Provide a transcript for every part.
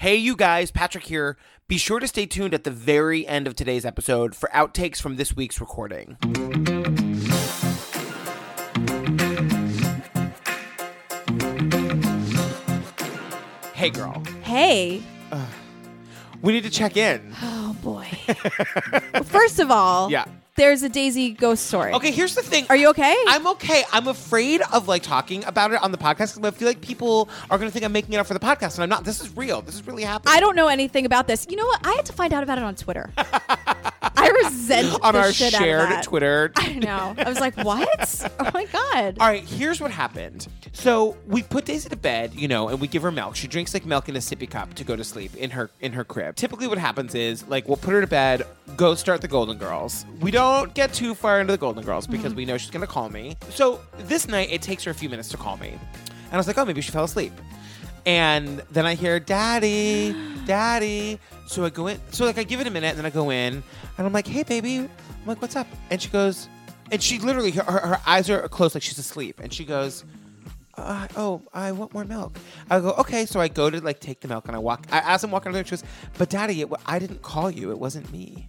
Hey, you guys, Patrick here. Be sure to stay tuned at the very end of today's episode for outtakes from this week's recording. Hey, girl. Hey. Uh, we need to check in. Oh boy. First of all, Yeah. There's a Daisy ghost story. Okay, here's the thing. Are you okay? I'm okay. I'm afraid of like talking about it on the podcast because I feel like people are going to think I'm making it up for the podcast, and I'm not. This is real. This is really happening. I don't know anything about this. You know what? I had to find out about it on Twitter. Resent on our shit shared. Twitter. I know. I was like, what? Oh my god. All right, here's what happened. So we put Daisy to bed, you know, and we give her milk. She drinks like milk in a sippy cup to go to sleep in her in her crib. Typically, what happens is like we'll put her to bed, go start the Golden Girls. We don't get too far into the Golden Girls because mm-hmm. we know she's gonna call me. So this night, it takes her a few minutes to call me, and I was like, oh, maybe she fell asleep. And then I hear, Daddy, Daddy. So I go in. So like I give it a minute, and then I go in, and I'm like, Hey, baby. I'm like, What's up? And she goes, and she literally, her, her, her eyes are closed, like she's asleep, and she goes, uh, "Oh, I want more milk." I go, "Okay." So I go to like take the milk, and I walk. I, as I'm walking over there, she goes, "But Daddy, it, I didn't call you. It wasn't me."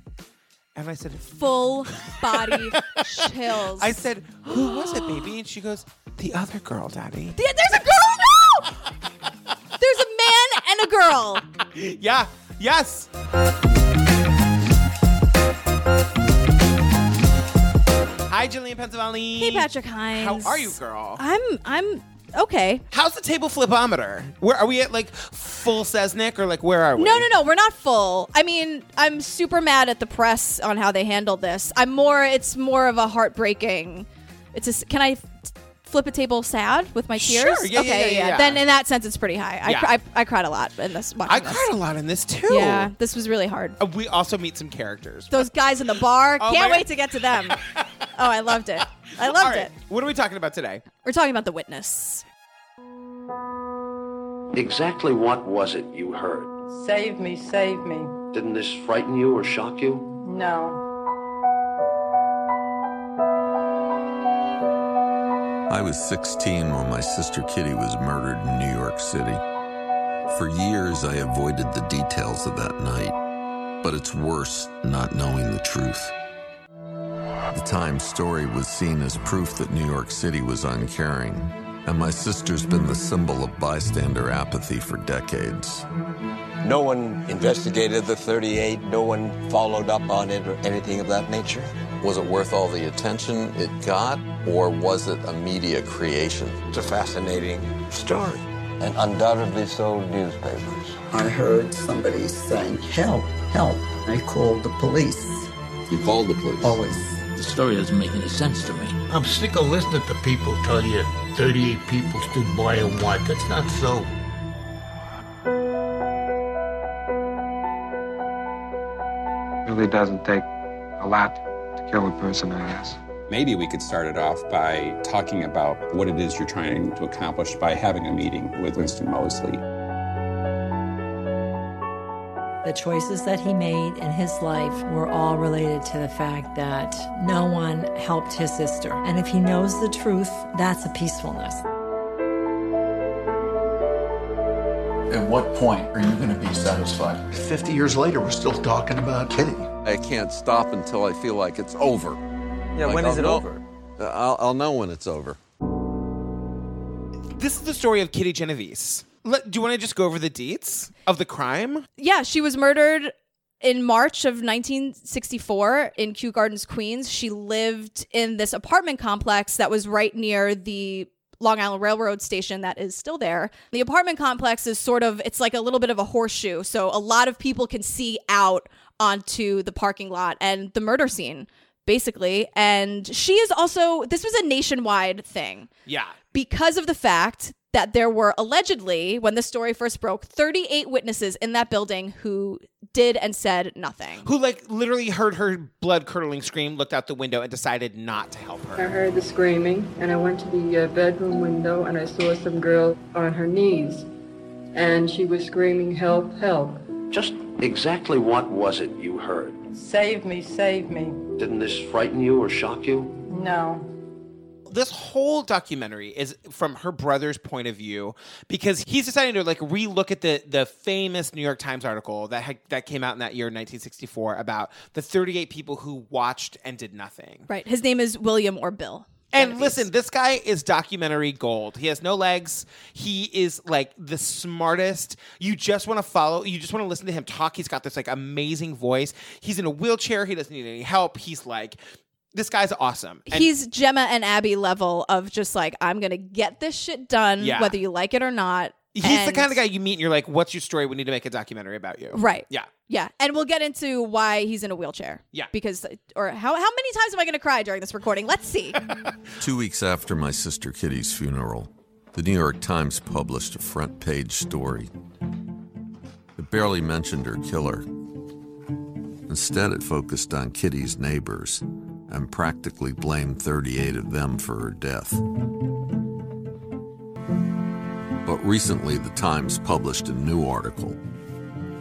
And I said, Full body chills. "I said, who was it, baby?" And she goes, "The other girl, Daddy." Yeah, there's a girl now. There's a man and a girl. Yeah. Yes. Hi, Gillian Pensavalli. Hey, Patrick Hinds. How are you, girl? I'm I'm okay. How's the table flipometer? Where are we at? Like full Sesnick, or like where are we? No, no, no. We're not full. I mean, I'm super mad at the press on how they handled this. I'm more. It's more of a heartbreaking. It's a. Can I flip a table sad with my tears? Sure. Yeah, yeah, okay, yeah, yeah, yeah. Then in that sense, it's pretty high. I, Yeah. cr- I, I cried a lot in this. Watching I this. cried a lot in this too. Yeah, this was really hard. Uh, We also meet some characters. Those guys in the bar. Oh, Can't my- wait to get to them. oh, I loved it. I loved right, it. What are we talking about today? We're talking about the witness. Exactly what was it you heard? Save me, save me. Didn't this frighten you or shock you? No. I was 16 when my sister Kitty was murdered in New York City. For years, I avoided the details of that night, but it's worse not knowing the truth. The Times story was seen as proof that New York City was uncaring, and my sister's been the symbol of bystander apathy for decades. No one investigated the 38. No one followed up on it or anything of that nature. Was it worth all the attention it got, or was it a media creation? It's a fascinating story. And undoubtedly sold newspapers. I heard somebody saying, help, help. I called the police. You called the police. Always. The story doesn't make any sense to me. I'm sick of listening to people tell you 38 people stood by and watched. That's not so. really doesn't take a lot to kill a person, I guess. Maybe we could start it off by talking about what it is you're trying to accomplish by having a meeting with Winston Moseley. The choices that he made in his life were all related to the fact that no one helped his sister. And if he knows the truth, that's a peacefulness. At what point are you going to be satisfied? 50 years later, we're still talking about Kitty. I can't stop until I feel like it's over. Yeah, Like, when is I'll it know- over? I'll, I'll know when it's over. This is the story of Kitty Genovese. Let, do you want to just go over the deets of the crime? Yeah, she was murdered in March of 1964 in Kew Gardens, Queens. She lived in this apartment complex that was right near the Long Island Railroad station that is still there. The apartment complex is sort of it's like a little bit of a horseshoe, so a lot of people can see out onto the parking lot and the murder scene basically. And she is also this was a nationwide thing Yeah. because of the fact that there were allegedly, when the story first broke, 38 witnesses in that building who did and said nothing. Who like literally heard her blood curdling scream, looked out the window, and decided not to help her. I heard the screaming, and I went to the uh, bedroom window and I saw some girl on her knees, and she was screaming, "Help! Help!" Just exactly what was it you heard? Save me! Save me! Didn't this frighten you or shock you? No. This whole documentary is from her brother's point of view because he's deciding to like relook at the the famous New York Times article that had, that came out in that year 1964 about the 38 people who watched and did nothing. Right. His name is William or Bill. And listen, this guy is documentary gold. He has no legs. He is like the smartest. You just want to follow, you just want to listen to him talk. He's got this like amazing voice. He's in a wheelchair. He doesn't need any help. He's like, this guy's awesome. And He's Gemma and Abby level of just like, I'm going to get this shit done, Yeah. whether you like it or not. he's the kind of guy you meet and you're like, what's your story? We need to make a documentary about you. Right. Yeah. Yeah. And we'll get into why he's in a wheelchair. Yeah. Because, or how, how many times am I going to cry during this recording? Let's see. Two weeks after my sister Kitty's funeral, the New York Times published a front page story. It barely mentioned her killer. Instead, it focused on Kitty's neighbors and practically blamed 38 of them for her death. But recently, the Times published a new article.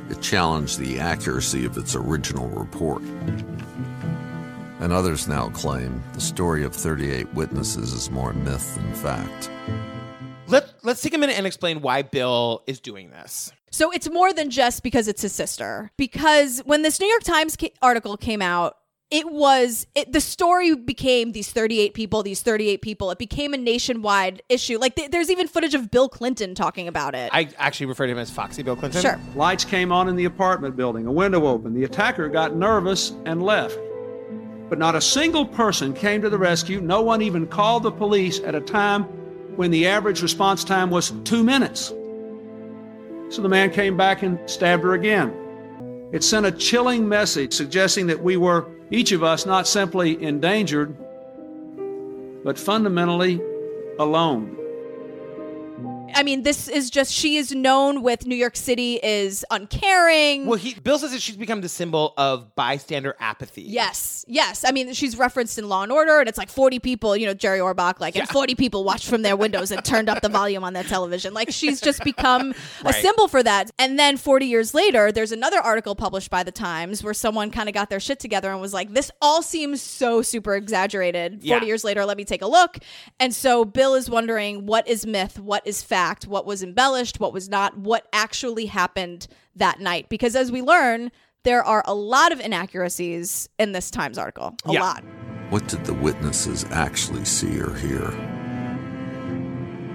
It challenged the accuracy of its original report. And others now claim the story of 38 witnesses is more myth than fact. Let, let's take a minute and explain why Bill is doing this. So it's more than just because it's his sister. Because when this New York Times ca- article came out, it was it, the story became these 38 people, these 38 people. It became a nationwide issue. Like th- there's even footage of Bill Clinton talking about it. I actually refer to him as Foxy Bill Clinton. Sure. Lights came on in the apartment building, a window opened. The attacker got nervous and left. But not a single person came to the rescue. No one even called the police at a time when the average response time was two minutes. So the man came back and stabbed her again. It sent a chilling message suggesting that we were, each of us, not simply endangered, but fundamentally alone. I mean, this is just she is known with New York City is uncaring. Well, he, Bill says that she's become the symbol of bystander apathy. Yes, yes. I mean, she's referenced in Law and Order, and it's like 40 people, you know, Jerry Orbach, like, and 40 people watched from their windows and turned up the volume on their television. Like, she's just become a symbol for that. And then 40 years later, there's another article published by the Times where someone kind of got their shit together and was like, this all seems so super exaggerated. 40 Yeah. years later, let me take a look. And so Bill is wondering what is myth, what is fact, what was embellished, what was not, what actually happened that night. Because as we learn, there are a lot of inaccuracies in this Times article. A Yeah. lot. What did the witnesses actually see or hear?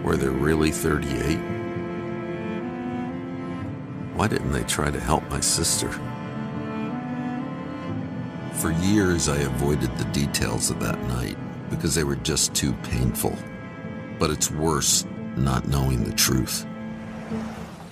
Were there really 38? Why didn't they try to help my sister? For years, I avoided the details of that night because they were just too painful. But it's worse not knowing the truth.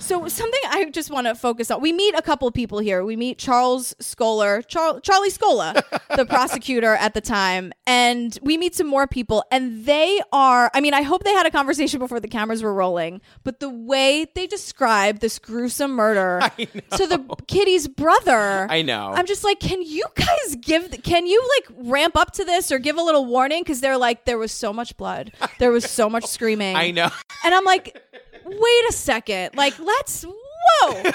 So something I just want to focus on. We meet a couple of people here. We meet Charles Skoller, Char- Charlie Skoller, the prosecutor at the time, and we meet some more people. And they are. I mean, I hope they had a conversation before the cameras were rolling. But the way they describe this gruesome murder to the Kitty's brother, I know. I'm just like, can you guys give? Can you like ramp up to this or give a little warning? Because they're like, there was so much blood, there was so much screaming. I know. And I'm like, wait a second. Like, let's, whoa.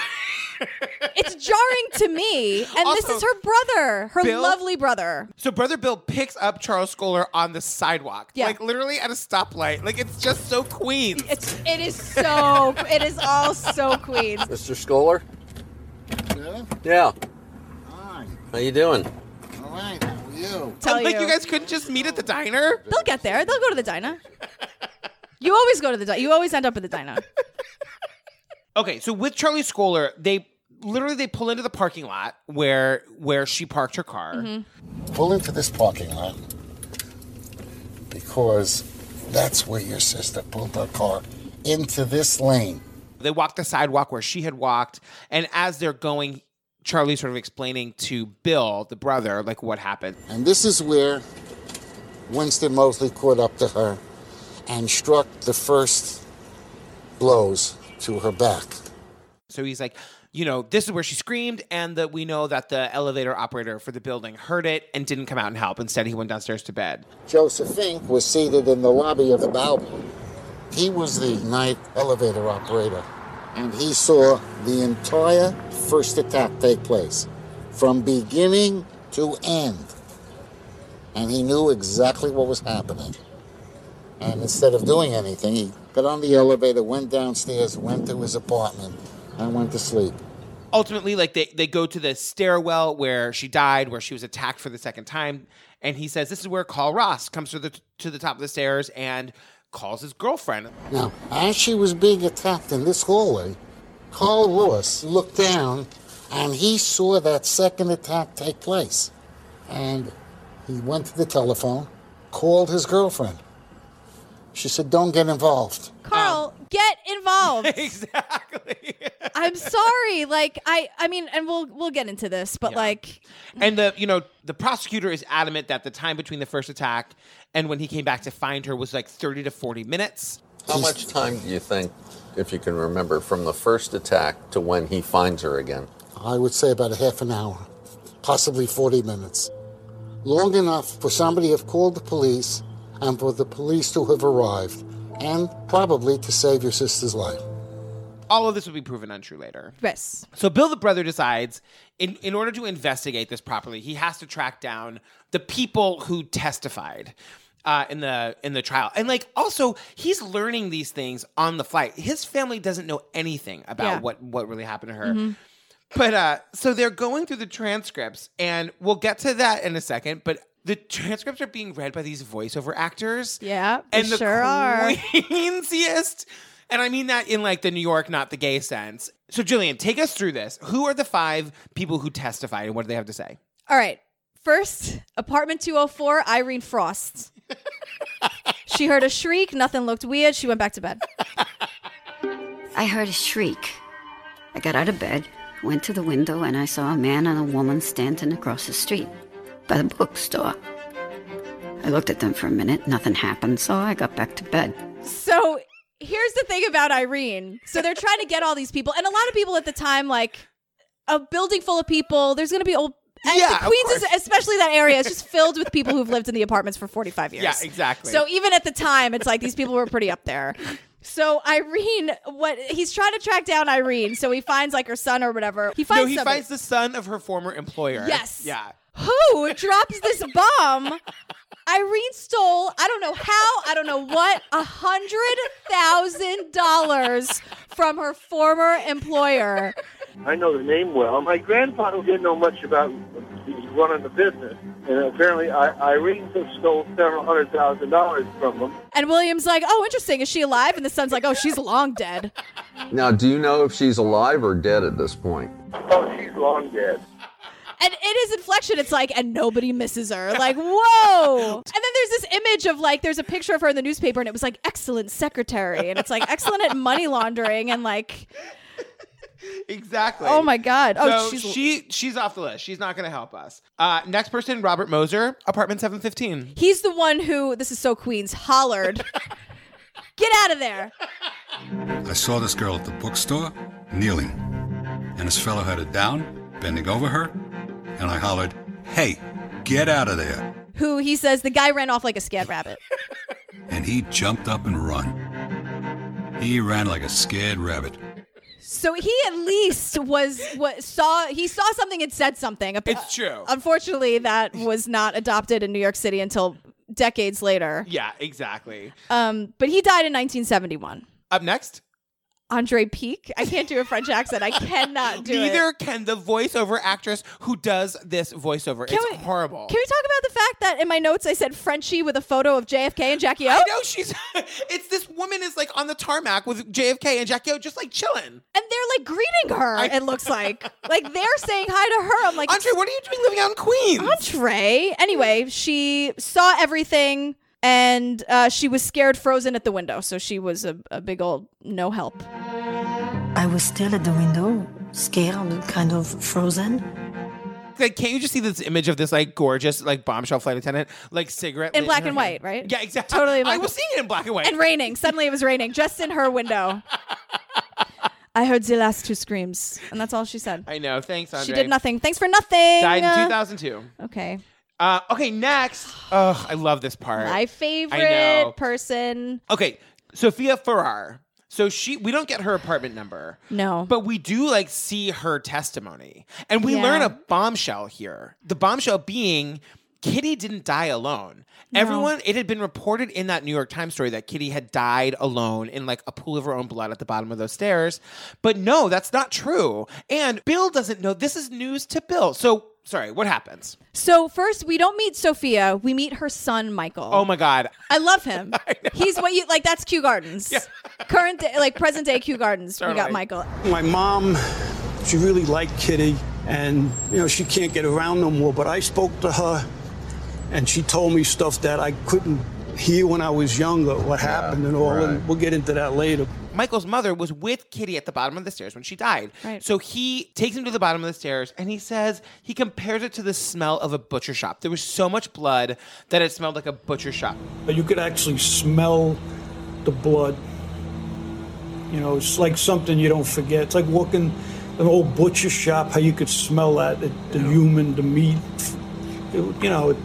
it's jarring to me. And this is her brother, her Bill- lovely brother. So brother Bill picks up Charles Skoller on the sidewalk, Yeah. like literally at a stoplight. Like it's just so Queens. It's it is so it is all so Queens. Mr. Skoller? Yeah? Yeah. Hi. How you doing? All right. How are you? Tell oh, like you. you guys couldn't just meet at the diner. They'll get there. They'll go to the diner. You always go to the diner. You always end up at the diner. Okay, so with Charlie Skoller, they literally they pull into the parking lot where where she parked her car. Mm-hmm. Pull into this parking lot because that's where your sister pulled her car into this lane. They walk the sidewalk where she had walked, and as they're going, Charlie's sort of explaining to Bill, the brother, like what happened. And this is where Winston Moseley caught up to her and struck the first blows to her back. So he's like, you know, this is where she screamed, and that we know that the elevator operator for the building heard it and didn't come out and help. Instead, he went downstairs to bed. Joseph Fink was seated in the lobby of the Balboa. He was the night elevator operator, and he saw the entire first attack take place from beginning to end. And he knew exactly what was happening. And instead of doing anything, he got on the elevator, went downstairs, went to his apartment, and went to sleep. ultimately like they, they go to the stairwell where she died where she was attacked for the second time and he says this is where Carl Ross comes to the to the top of the stairs and calls his girlfriend Now, as she was being attacked in this hallway, Carl Ross looked down and he saw that second attack take place. And he went to the telephone, called his girlfriend. She said, Don't get involved. Carl, oh. get involved. exactly. I'm sorry. Like I I mean and we'll we'll get into this, but like and the you know the prosecutor is adamant that the time between the first attack and when he came back to find her was like 30 to 40 minutes How much time do you think, if you can remember, from the first attack to when he finds her again? I would say about a half an hour, possibly 40 minutes. Long enough for somebody to have called the police and for the police to have arrived, and probably to save your sister's life. all of this will be proven untrue later Yes. So Bill the brother decides in, in order to investigate this properly, he has to track down the people who testified uh, in the in the trial. And like also he's learning these things on the flight. His family doesn't know anything about Yeah. what what really happened to her. Mhm. But uh so they're going through the transcripts and we'll get to that in a second, but the transcripts are being read by these voiceover actors. Yeah, they And the sure are. queensiest. And I mean that in like the New York, not the gay sense. So, Gillian, take us through this. Who are the five people who testified and what do they have to say? All right. First, apartment 204, Irene Frost. she heard a shriek, nothing looked weird. She went back to bed. I heard a shriek. I got out of bed, went to the window, and I saw a man and a woman standing across the street by the bookstore. I looked at them for a minute, nothing happened, so I got back to bed. So here's the thing about Irene. So they're trying to get all these people, and a lot of people at the time, like a building full of people. There's going to be old. and Yeah, the of Queens is especially that area. It's just filled with people who've lived in the apartments for 45 years. Yeah, exactly. So even at the time, it's like these people were pretty up there. So Irene, what he's trying to track down Irene. So he finds like her son or whatever. He finds no, he somebody. finds the son of her former employer. Yes. Yeah. Who drops this bomb. Irene stole, I don't know how, I don't know what, a hundred thousand dollars from her former employer. I know the name well. My grandfather didn't know much about running the business, and apparently I, Irene stole several hundred thousand dollars from him. And William's like, oh, interesting. Is she alive? And the son's like, oh, she's long dead. Now, do you know if she's alive or dead at this point? Oh, she's long dead. And in his inflection, it's like, and nobody misses her. Like, whoa. And then there's this image of like, there's a picture of her in the newspaper, and it was like, excellent secretary. And it's like, excellent at money laundering. And like, Exactly. Oh my God. Oh, so she's- she she's off the list. She's not going to help us. Uh, next person, Robert Mozer, apartment seven fifteen. he's the one who, this is so Queens, hollered, get out of there. I saw this girl at the bookstore, kneeling, and this fellow had her down, bending over her, and I hollered, Hey, get out of there. Who he says the guy ran off like a scared rabbit. And he jumped up and run. He ran like a scared rabbit. So he at least was what saw he saw something and said something. It's true. Unfortunately, that was not adopted in New York City until decades later. Yeah, exactly. Um, but he died in 1971. Up next, Andrée Picq. I can't do a French accent. I cannot do it. neither can the voiceover actress who does this voiceover. Can it's we- horrible. Can we talk about the fact that in my notes I said Frenchie with a photo of JFK and Jackie O? I know she's. it's this woman is like on the tarmac with JFK and Jackie O, just like chilling. And they're like greeting her. it looks like like they're saying hi to her. I'm like, Andre, what are you doing living out in Queens? Andre. Anyway, she saw everything and uh, she was scared, frozen at the window. So she was a, a big old no help. I was still at the window, scared, kind of frozen. Like, can't you just see this image of this like gorgeous like bombshell flight attendant, like cigarette In black her and hand? white, right? Yeah, exactly. Totally in I black- was seeing it in black and white. And raining. Suddenly it was raining just in her window. I heard the last two screams, and that's all she said. I know. Thanks, Andre. She did nothing. Thanks for nothing. Died in 2002. Okay. Uh, okay, next. Oh, I love this part. My I know. favorite person. Okay, Sophia Farrar. So she, we don't get her apartment number. No. But we do like see her testimony. And we Yeah. learn a bombshell here. The bombshell being Kitty didn't die alone. No. Everyone, it had been reported in that New York Times story that Kitty had died alone in like a pool of her own blood at the bottom of those stairs. But no, that's not true. And Bill doesn't know. This is news to Bill. So, sorry, what happens? So first, we don't meet Sophia. We meet her son, Michael. Oh my God. I love him. He's what you like. That's Kew Gardens. Current day, like present day Kew Gardens. We got Michael. My mom, she really liked Kitty, and you know she can't get around no more. But I spoke to her, and she told me stuff that I couldn't hear when I was younger. What happened and all, and we'll get into that later. Michael's mother was with Kitty at the bottom of the stairs when she died. Right. So he takes him to the bottom of the stairs and he says he compares it to the smell of a butcher shop. There was so much blood that it smelled like a butcher shop. You could actually smell the blood. You know, it's like something you don't forget. It's like walking an old butcher shop. How you could smell that, the, the human, the meat. It- you know, it,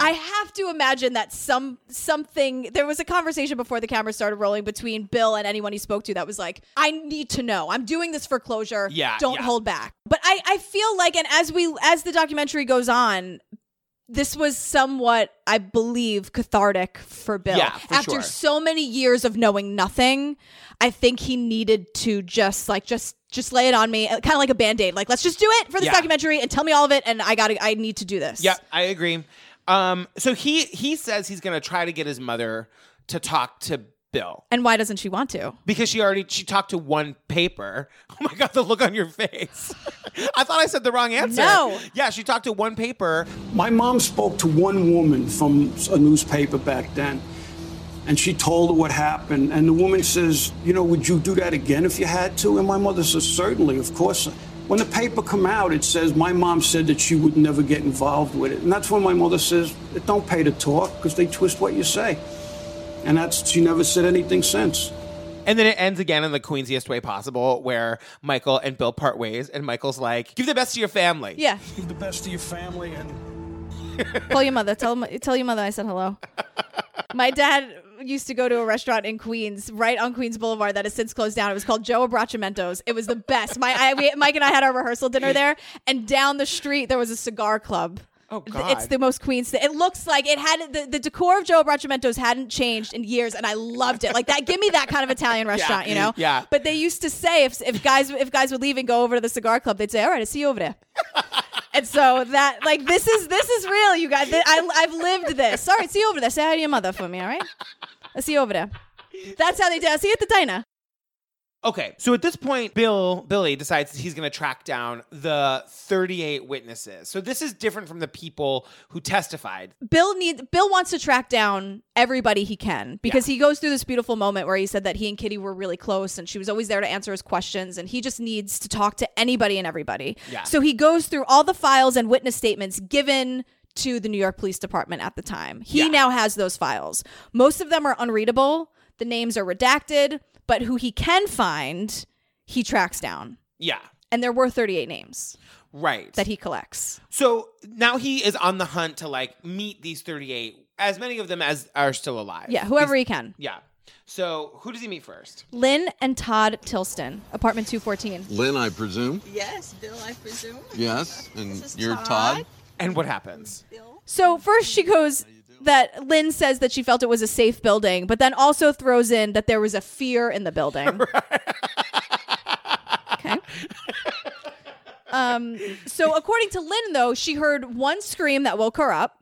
I have to imagine that some something there was a conversation before the camera started rolling between Bill and anyone he spoke to that was like, I need to know. I'm doing this for closure. Yeah, Don't yeah. hold back. But I, I feel like and as we as the documentary goes on, this was somewhat, I believe, cathartic for Bill. Yeah, for After sure. so many years of knowing nothing, I think he needed to just like just just lay it on me, uh, kind of like a band-aid. Like, let's just do it for this Yeah. documentary and tell me all of it and I gotta I need to do this. Yeah, I agree. Um, so he he says he's going to try to get his mother to talk to Bill And why doesn't she want to? because she already she talked to one paper. Oh my god, the look on your face! I thought I said the wrong answer. No. Yeah, she talked to one paper. My mom spoke to one woman from a newspaper back then, and she told her what happened. And the woman says, "You know, would you do that again if you had to?" And my mother says, "Certainly, of course." When the paper come out, it says my mom said that she would never get involved with it, and that's when my mother says, "It don't pay to talk because they twist what you say." And that's she never said anything since. And then it ends again in the queensiest way possible, where Michael and Bill part ways, and Michael's like, "Give the best to your family." Yeah. Give the best to your family and Call your mother. Tell tell your mother I said hello. My dad used to go to a restaurant in Queens, right on Queens Boulevard, that has since closed down. It was called Joe Abbracciamento's. It was the best. My I, we, Mike and I had our rehearsal dinner there, and down the street there was a cigar club. Oh God! It's the most Queens. It looks like it had the, the decor of Joe Abbracciamento's hadn't changed in years, and I loved it. Like that, give me that kind of Italian restaurant, you know? yeah. But they used to say if if guys if guys would leave and go over to the cigar club, they'd say, "All right, I see you over there." And so that like this is this is real, you guys. I I've lived this. Sorry, see you over there. Say hi to your mother for me, all right? I'll see you over there. That's how they do. See you at the diner. Okay, so at this point, Bill Billy decides that he's going to track down the 38 witnesses. So this is different from the people who testified. Bill needs Bill wants to track down everybody he can because he goes through this beautiful moment where he said that he and Kitty were really close and she was always there to answer his questions and he just needs to talk to anybody and everybody. Yeah. So he goes through all the files and witness statements given to the New York Police Department at the time. He now has those files. Most of them are unreadable. The names are redacted, but who he can find, he tracks down. Yeah, And there were 38 names right. that he collects. So now he is on the hunt to like meet these 38, as many of them as are still alive. Yeah, whoever He's- he can. Yeah. So who does he meet first? Lynn and Todd Tilston, apartment 214. Lynn, I presume. Yes, Bill, I presume. Yes, and you're Todd. Todd. And what happens? So first she goes that Lynn says that she felt it was a safe building, but then also throws in that there was a fear in the building. okay. Um, so according to Lynn, though, she heard one scream that woke her up.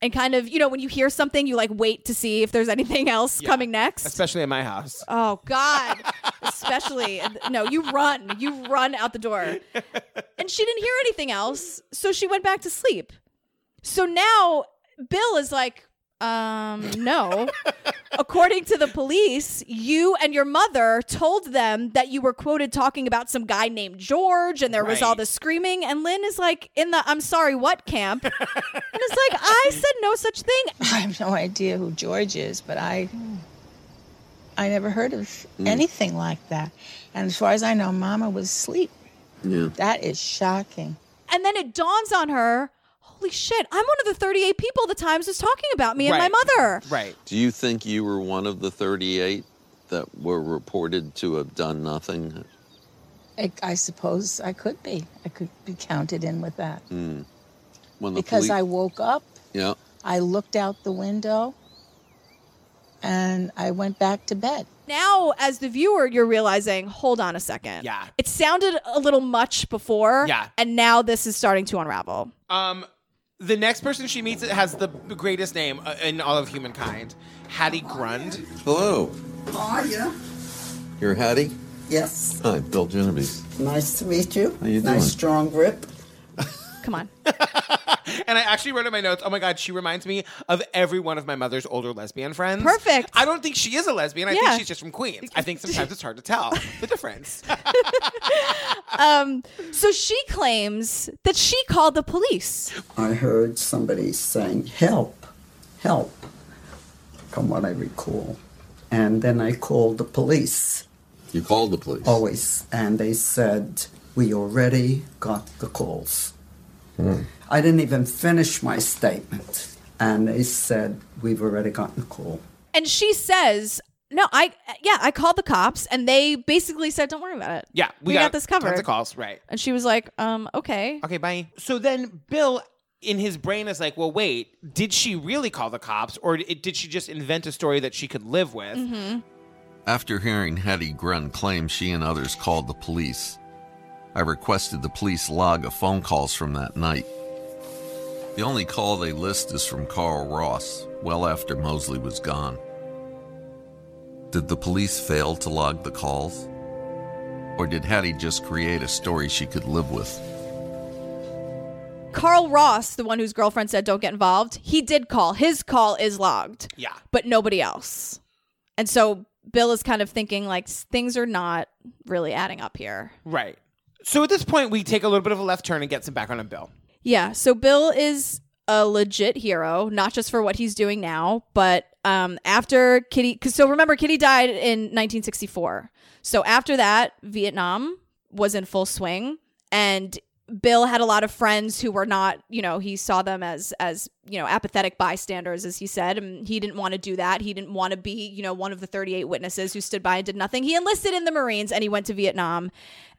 And kind of, you know, when you hear something, you like wait to see if there's anything else coming next. Especially in my house. Oh God! Especially no, you run, you run out the door, and she didn't hear anything else, so she went back to sleep. So now Bill is like, um, no. According to the police, you and your mother told them that you were quoted talking about some guy named George, and there was all Right. this screaming. And Lynn is like in the "I'm sorry, what" camp, and it's like I said no such thing. I have no idea who George is, but I I never heard of Mm. anything like that. And as far as I know, Mama was asleep. Yeah. That is shocking. And then it dawns on her, holy shit, I'm one of the 38 people the Times was talking about me and my mother. Right. Do you think you were one of the 38 that were reported to have done nothing? I, I suppose I could be. I could be counted in with that. Hmm. When the because police- I woke up, Yeah. I looked out the window, and I went back to bed. Now, as the viewer, you're realizing, hold on a second. Yeah. It sounded a little much before. Yeah. And now this is starting to unravel. Um, the next person she meets has the greatest name uh, in all of humankind, Hattie Grund. Hello. Are you? You're Hattie? Yes. Hi, Bill Genovese. Nice to meet you. How you doing? nice strong grip. Come on. And I actually wrote in my notes, oh my God, she reminds me of every one of my mother's older lesbian friends. Perfect. I don't think she is a lesbian. I Yeah. think she's just from Queens. I think sometimes it's hard to tell the difference. Um, so she claims that she called the police. I heard somebody saying, help, help, from what I recall. And then I called the police. You called the police? Always. And they said, we already got the calls. Hmm. I didn't even finish my statement. And they said, we've already gotten a call. And she says, no, I, yeah, I called the cops and they basically said, don't worry about it. Yeah, we, got, this covered. Tons of calls, right. And she was like, um, okay. Okay, bye. So then Bill, in his brain, is like, well, wait, did she really call the cops or did she just invent a story that she could live with? Mm-hmm. After hearing Hattie Grund claim she and others called the police, I requested the police log of phone calls from that night. The only call they list is from Carl Ross, well after Moseley was gone. Did the police fail to log the calls? Or did Hattie just create a story she could live with? Carl Ross, the one whose girlfriend said don't get involved, he did call. His call is logged. Yeah. But nobody else. And so Bill is kind of thinking like things are not really adding up here. Right. So at this point, we take a little bit of a left turn and get some background on Bill. Yeah. So Bill is a legit hero, not just for what he's doing now, but um, after Kitty. Cause so remember, Kitty died in 1964. So after that, Vietnam was in full swing, and Bill had a lot of friends who were not, you know, he saw them as as you know apathetic bystanders, as he said, and he didn't want to do that. He didn't want to be, you know, one of the 38 witnesses who stood by and did nothing. He enlisted in the Marines and he went to Vietnam,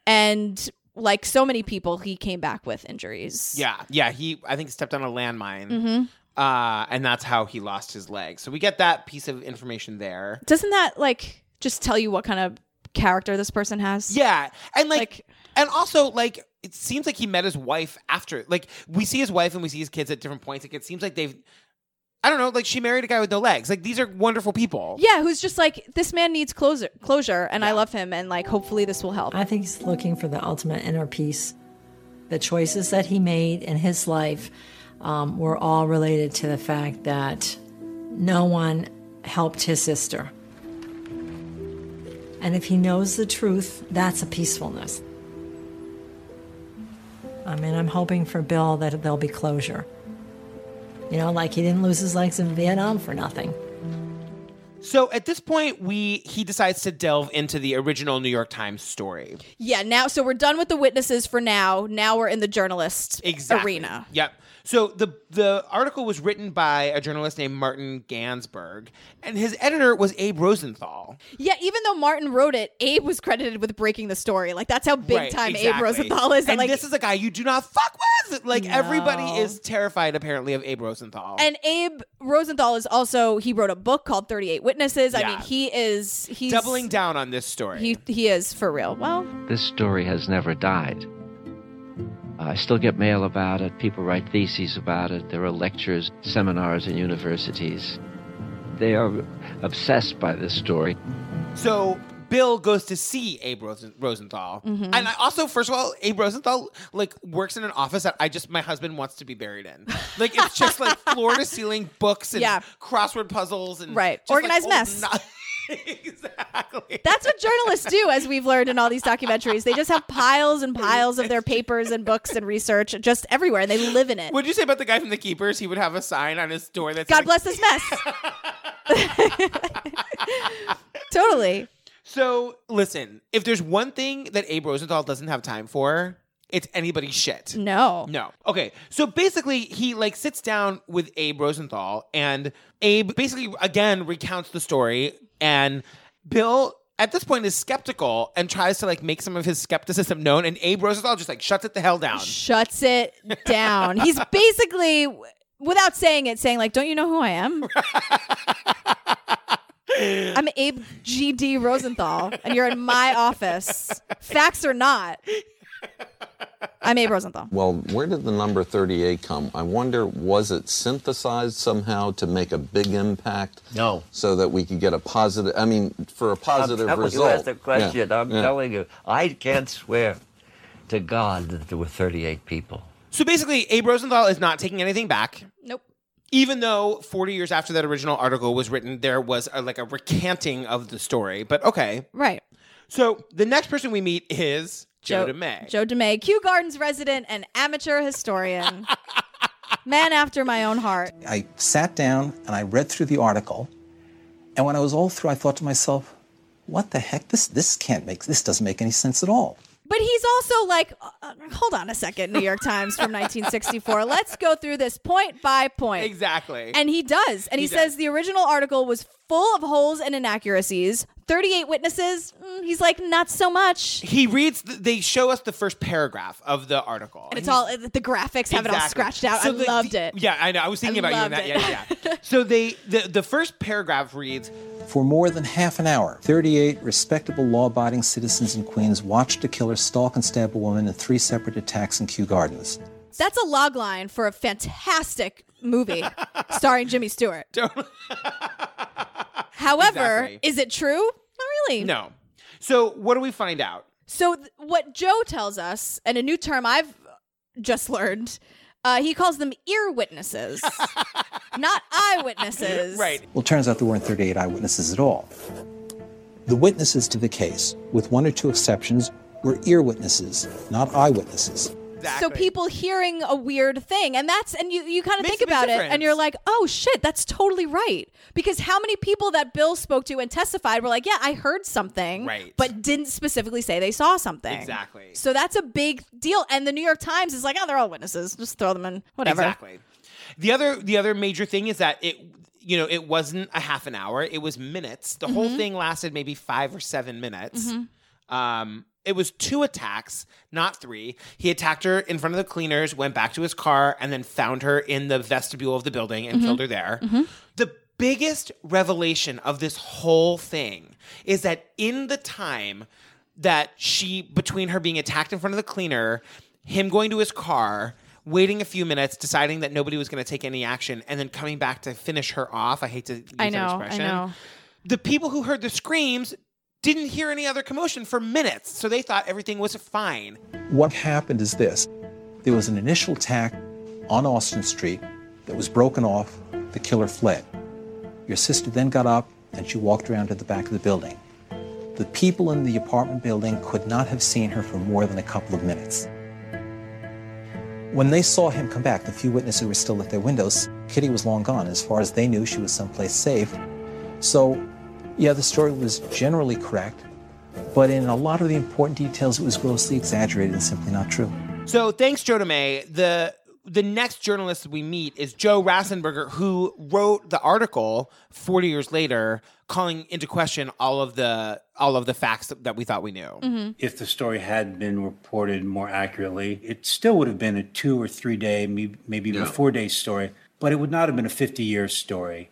and like so many people, he came back with injuries. Yeah. Yeah. He, I think, stepped on a landmine. Mhm. Uh, and that's how he lost his leg. So we get that piece of information there. Doesn't that like just tell you what kind of character this person has? Yeah, and like, and also like, it seems like he met his wife after. Like, we see his wife and we see his kids at different points. Like, it seems like they've, I don't know, like she married a guy with no legs. Like, these are wonderful people. Yeah, who's just like this man needs closure, closure, and I love him, and like hopefully this will help. I think he's looking for the ultimate inner peace. The choices that he made in his life um, were all related to the fact that no one helped his sister. And if he knows the truth, that's a peacefulness. I mean, I'm hoping for Bill that there'll be closure. You know, like he didn't lose his legs in Vietnam for nothing. So at this point, we he decides to delve into the original New York Times story. Yeah, now so we're done with the witnesses for now. Now we're in the journalist Exactly. arena. Yep. So the the article was written by a journalist named Martin Gansberg, and his editor was Abe Rosenthal. Yeah, even though Martin wrote it, Abe was credited with breaking the story. Like that's how big Right, time Abe. Rosenthal is. And like this is a guy you do not fuck with. Like everybody is terrified apparently of Abe Rosenthal. And Abe Rosenthal is also he wrote a book called 38 Witnesses. I mean, he is he's doubling down on this story. He he is for real. Well, This story has never died. I still get mail about it. People write theses about it. There are lectures, seminars in universities. They are obsessed by this story. So Bill goes to see Abe Rosen- Rosenthal, Mm-hmm. Mhm. and I also, first of all, Abe Rosenthal like works in an office that I just my husband wants to be buried in. Like it's just like floor to ceiling books and Yeah. crossword puzzles and right, just, like, organized old mess. no- That's what journalists do, as we've learned in all these documentaries. They just have piles and piles of their papers and books and research just everywhere, and they live in it. What'd you say about the guy from the Keepers? He would have a sign on his door that God bless this mess. totally. So listen, if there's one thing that Abe Rosenthal doesn't have time for, it's anybody's shit. No. No. Okay. So basically, he like sits down with Abe Rosenthal, and Abe basically again recounts the story, and Bill at this point is skeptical and tries to like make some of his skepticism known. And Abe Rosenthal just like shuts it the hell down. Shuts it down. He's basically, without saying it, saying like, "Don't you know who I am? I'm Abe G.D. Rosenthal, and you're in my office. Facts or not, I'm Abe Rosenthal." Well, where did the number 38 come? I wonder, was it synthesized somehow to make a big impact? No. So that we could get a positive, I mean, for a positive I'm telling result. You asked the question. Yeah, I'm yeah. telling you, I can't swear to God that there were 38 people. So basically, Abe Rosenthal is not taking anything back. Nope. Even though 40 years after that original article was written, there was a, like a recanting of the story. But okay. Right. So the next person we meet is Joe, DeMay. Joe DeMay, Kew Gardens resident and amateur historian. Man after my own heart. I sat down and I read through the article, and when I was all through, I thought to myself, "What the heck? This this can't make this doesn't make any sense at all." But he's also like, uh, uh, hold on a second, New York Times from 1964. Let's go through this point by point. Exactly. And he does. And he, He says the original article was full of holes and inaccuracies. 38 witnesses. mm, he's like, not so much. He reads, the, they show us the first paragraph of the article. And it's all, uh, the graphics have it all scratched out. So I the- loved the- it. Yeah, I know. I was thinking I about you in that. loved Yeah, yeah, yeah. so they the, the first paragraph reads For more than half an hour, 38 respectable law-abiding citizens in Queens watched a killer stalk and stab a woman in three separate attacks in Kew Gardens. That's a log line for a fantastic movie starring Jimmy Stewart. However, Exactly. is it true? Not really. no. So what do we find out? So th- what Joe tells us, and a new term I've just learned, uh, he calls them ear witnesses, not eyewitnesses. Right. Well, it turns out there weren't 38 eyewitnesses at all. The witnesses to the case, with one or two exceptions, were ear witnesses, not eyewitnesses. So people hearing a weird thing, and that's and you you kind of think about it, and you're like, oh shit, that's totally right. Because how many people that Bill spoke to and testified were like, yeah, I heard something, Right. but didn't specifically say they saw something. Exactly. So that's a big deal, and the New York Times is like, oh, they're all witnesses, just throw them in, whatever. Exactly. The other the other major thing is that it you know it wasn't a half an hour; it was minutes. The whole Mhm. thing lasted maybe five or seven minutes. Mhm. Um, it was two attacks, not three. He attacked her in front of the cleaners, went back to his car, and then found her in the vestibule of the building and Mhm. killed her there. Mhm. The biggest revelation of this whole thing is that in the time that she, between her being attacked in front of the cleaner, him going to his car, waiting a few minutes, deciding that nobody was going to take any action, and then coming back to finish her off. I hate to use I that know, I expression. know. The people who heard the screams didn't hear any other commotion for minutes, so they thought everything was fine. What happened is this there was an initial attack on Austin Street that was broken off. The killer fled. Your sister then got up and she walked around to the back of the building. The people in the apartment building could not have seen her for more than a couple of minutes. When they saw him come back, the few witnesses were still at their windows, Kitty was long gone. As far as they knew, she was someplace safe. So, yeah, the story was generally correct, but in a lot of the important details, it was grossly exaggerated and simply not true. So thanks, Joe DeMay. The the next journalist we meet is Joe Rasenberger, who wrote the article 40 years later, calling into question all of the all of the facts that, that we thought we knew. Mm-hmm. If the story had been reported more accurately, it still would have been a two or three day, maybe even a four day story, but it would not have been a 50 year story.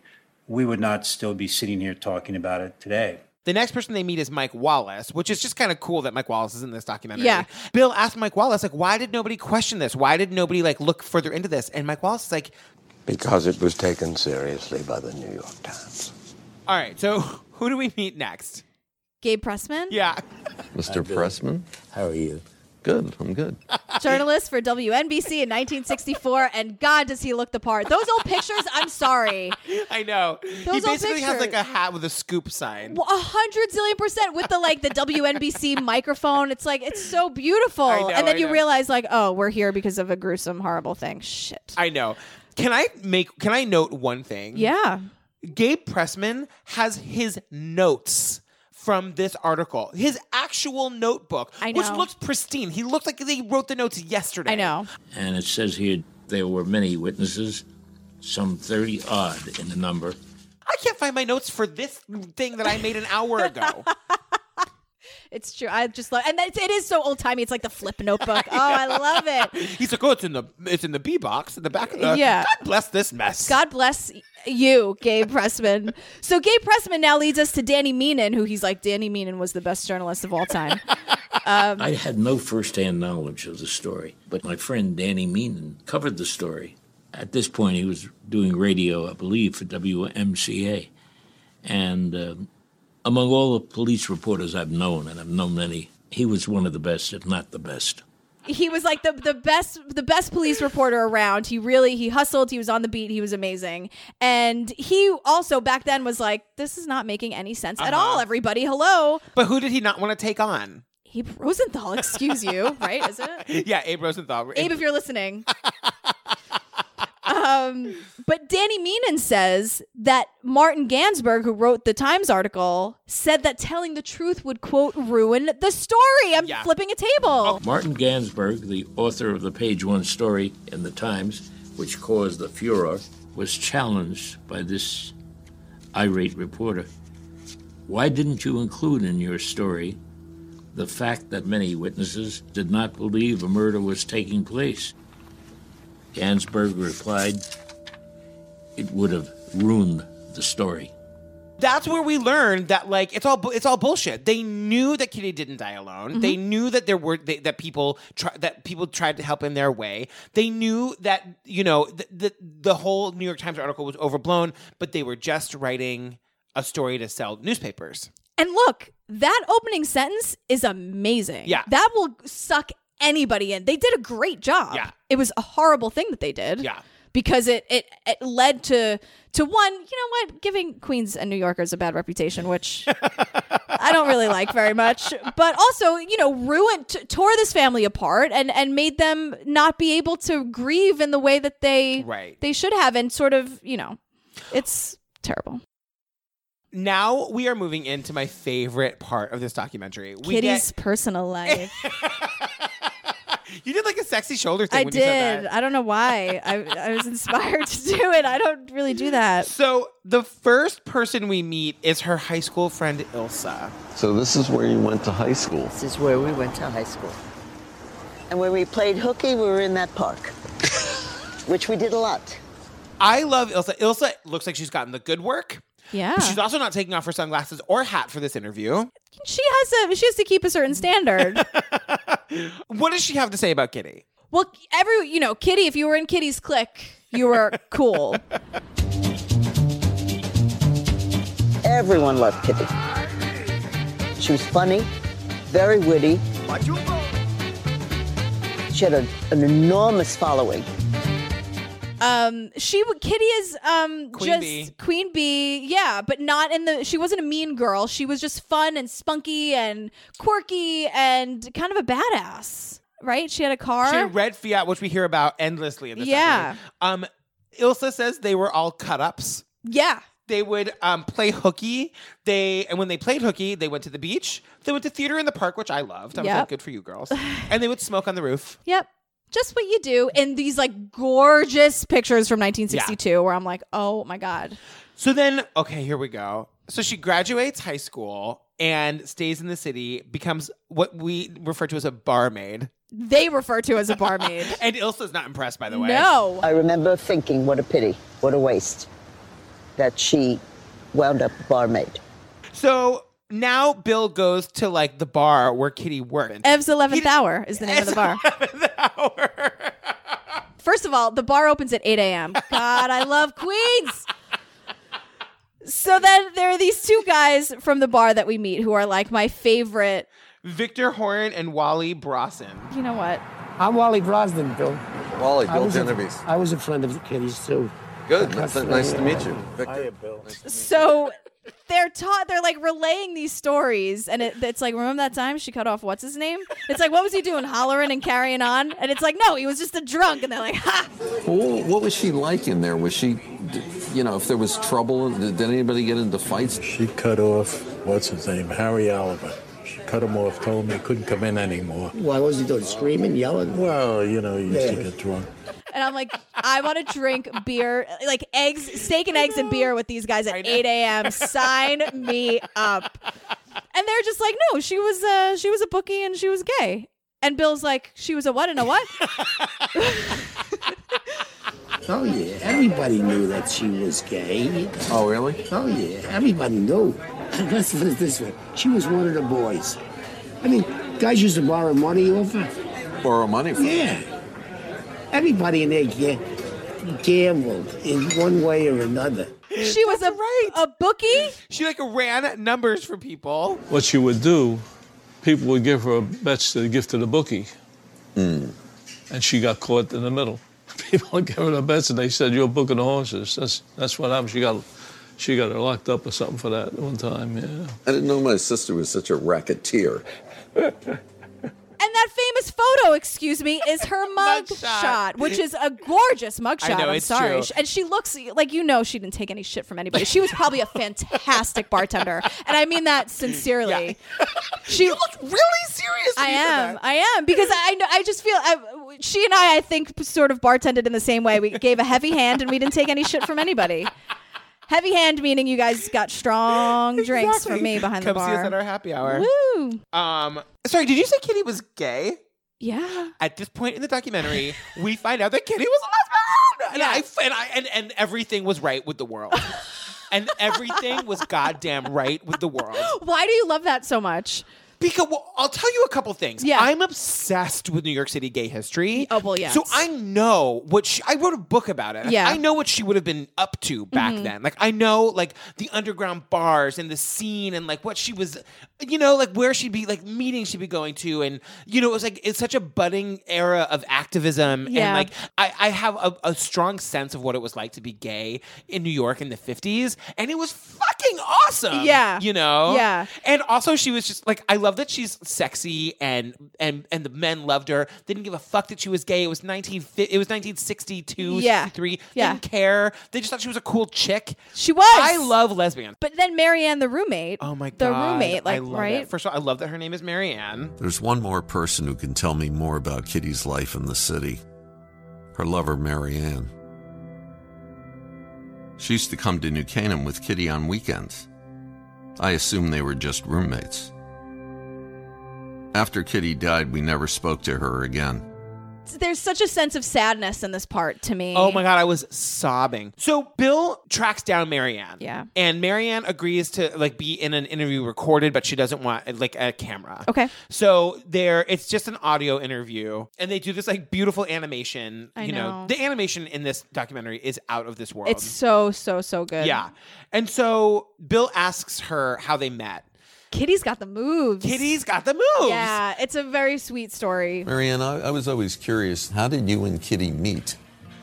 We would not still be sitting here talking about it today. The next person they meet is Mike Wallace, which is just kind of cool that Mike Wallace is in this documentary. Yeah. Bill asked Mike Wallace, like, why did nobody question this? Why did nobody like look further into this? And Mike Wallace is like, Because it was taken seriously by the New York Times. all right, so who do we meet next? Gabe Pressman, Yeah. Mr. Pressman? How are you? Good, I'm good. journalist for WNBC in 1964, and God, does he look the part. Those old pictures, I'm sorry. I know. he Those old basically has like a hat with a scoop sign. A hundred zillion percent with the like the WNBC microphone. It's like it's so beautiful, know, and then I you know. realize like, oh, we're here because of a gruesome, horrible thing. Shit. I know. Can I make? Can I note one thing? Yeah. Gabe Pressman has his notes from this article, his actual notebook, I which looks pristine. He looked like they wrote the notes yesterday. I know. And it says here there were many witnesses, some 30 odd in the number. I can't find my notes for this thing that I made an hour ago. It's true. I just love, and that's, it is so old timey. It's like the flip notebook. Oh, I love it. He's like, oh, it's in the it's in the B box in the back of the. Yeah. God bless this mess. God bless you, Gabe Pressman. So Gabe Pressman now leads us to Danny Meenan, who he's like, Danny Meenan was the best journalist of all time. Um, I had no first-hand knowledge of the story, but my friend Danny Meenan covered the story. At this point, he was doing radio, I believe, for WMCA, and um, among all the police reporters I've known, and I've known many, he was one of the best, if not the best. he was like the the best the best police reporter around. He really he hustled. He was on the beat. He was amazing. And he also back then was like, this is not making any sense at Uh-huh. all. Everybody, hello, But who did he not want to take on? Abe Rosenthal. Excuse you, right? Is it? Yeah, Abe Rosenthal. Abe, if you're listening. um, but Danny Meenan says that Martin Gansberg, who wrote the Times article, said that telling the truth would quote ruin the story. I'm Yeah. flipping a table. Martin Gansberg, the author of the page one story in the Times, which caused the furor, was challenged by this irate reporter. Why didn't you include in your story the fact that many witnesses did not believe a murder was taking place? Gansberg replied, It would have ruined the story. That's where we learned that like it's all it's all bullshit. They knew that Kitty didn't die alone. They mm-hmm. knew that there were they, that people try, that people tried to help in their way. They knew that you know the, the the whole New York Times article was overblown, but they were just writing a story to sell newspapers. And look, that opening sentence is amazing. Yeah. That will suck anybody in. They did a great job. Yeah. It was a horrible thing that they did. Yeah. Because it it, it led to to one, you know what, giving Queens and New Yorkers a bad reputation, which I don't really like very much. But also, you know, ruined t- tore this family apart and and made them not be able to grieve in the way that they Right. they should have and sort of, you know, it's terrible. Now we are moving into my favorite part of this documentary. We Kitty's get, personal life. you did like a sexy shoulder thing. I when you said did. that. I don't know why. I I was inspired to do it. I don't really do that. So the first person we meet is her high school friend Ilsa. So this is where you went to high school. This is where we went to high school. And when we played hooky, we were in that park, which we did a lot. I love Ilsa. Ilsa looks like she's gotten the good work. Yeah. But she's also not taking off her sunglasses or hat for this interview. She has a she has to keep a certain standard. What does she have to say about Kitty? well, every you know, Kitty, if you were in Kitty's clique, you were cool. Everyone loved Kitty. She was funny, very witty. She had a, an enormous following. Um, she w- Kitty is um Queen just bee. queen bee, yeah, but not in the. She wasn't a mean girl. She was just fun and spunky and quirky and kind of a badass, right? She had a car. She had a red Fiat, which we hear about endlessly in this Yeah. documentary. Um, Ilsa says they were all cut ups. yeah, They would um, play hooky. They and when they played hooky, they went to the beach. They went to theater in the park, which I loved. I was Yep. like, good for you girls. and they would smoke on the roof. Yep. Just what you do in these like gorgeous pictures from 1962 where I'm like, "Oh my god." So then, okay, here we go. So she graduates high school and stays in the city, becomes what we refer to as a barmaid. They refer to as a barmaid. And Ilsa's not impressed, by the way. No. I remember thinking, what a pity, what a waste that she wound up a barmaid. So now Bill goes to like the bar where Kitty worked. Ev's 11th hour is the name of the bar. First of all, the bar opens at 8 a.m. God, I love Queens. So then there are these two guys from the bar that we meet who are like my favorite. Victor Horn and Wally Brosnan. You know what? I'm Wally Brosnan, Bill. Wally, I Bill was a- Genovese. I was a friend of Kitty's too. Good. That's Nice, nice to meet you, Victor. Hiya, Bill. So they're taught, they're like relaying these stories, and it, it's like, remember that time she cut off what's his name? It's like, what was he doing, hollering and carrying on? And it's like, no, he was just a drunk. And they're like, ha. Well, what was she like in there? Was she, you know, if there was trouble, did, did anybody get into fights? She cut off, what's his name, Harry Oliver. She cut him off, told him he couldn't come in anymore. Why was he doing? Screaming, yelling? Well, you know, he used to get drunk. And I'm like, I want to drink beer, like eggs, steak and eggs and beer with these guys at 8 a.m. Sign me up. And they're just like, no, she was uh she was a bookie and she was gay. And Bill's like, she was a what and a what? Oh yeah, everybody knew that she was gay. Oh really? Oh yeah, everybody knew. Let's put it this way: she was one of the boys. I mean, guys used to borrow money off her. Borrow money from Yeah. Everybody in there ga- gambled in one way or another. she was a a bookie? She like ran numbers for people. What she would do, people would give her bets to give to the bookie. Hmm. And she got caught in the middle. People would give her the bets and they said, You're booking the horses. That's that's what happened. She got she got her locked up or something for that one time, yeah. I didn't know my sister was such a racketeer. And that famous photo, excuse me, is her mug Mugshot. shot, which is a gorgeous mugshot. I know, I'm it's sorry. true. And she looks like you know she didn't take any shit from anybody. She was probably a fantastic bartender. And I mean that sincerely. She you look really serious. I when you said am. I am because I know. I just feel I, she and I. I think sort of bartended in the same way. We gave a heavy hand and we didn't take any shit from anybody. Heavy hand meaning you guys got strong drinks Exactly. from me behind Come the see bar. us at our happy hour. Woo! Um, sorry, did you say Kitty was gay? Yeah. At this point in the documentary, we find out that Kitty was a lesbian, and I and I and, and everything was right with the world, and everything was goddamn right with the world. Why do you love that so much? Because well, I'll tell you a couple things. Yeah. I'm obsessed with New York City gay history. Oh well, yeah. So I know what she, I wrote a book about it. Yeah. I know what she would have been up to back Mhm. then. Like I know like the underground bars and the scene and like what she was, you know, like where she'd be like meetings she'd be going to, and you know it was like it's such a budding era of activism Yeah. and like I, I have a, a strong sense of what it was like to be gay in New York in the 50s, and it was fucking awesome. Yeah. you know. Yeah. And also she was just like I love that she's sexy and and and the men loved her. They didn't give a fuck that she was gay. It was 19 it was 1962, Yeah. 63. Yeah. Didn't care. They just thought she was a cool chick. She was. I love lesbians. But then Marianne, the roommate. Oh my god, The roommate, like I love right. It. First of all, I love that her name is Marianne. There's one more person who can tell me more about Kitty's life in the city her lover, Marianne. She used to come to New Canaan with Kitty on weekends. I assume they were just roommates. After Kitty died, we never spoke to her again. There's such a sense of sadness in this part to me. Oh my god, I was sobbing. So Bill tracks down Marianne. Yeah. And Marianne agrees to like be in an interview recorded, but she doesn't want like a camera. Okay. So there it's just an audio interview. And they do this like beautiful animation. I you know. know. the animation in this documentary is out of this world. It's so so so good. Yeah. And so Bill asks her how they met. Kitty's got the moves. Kitty's got the moves. Yeah, it's a very sweet story. Marianne, I, I was always curious how did you and Kitty meet?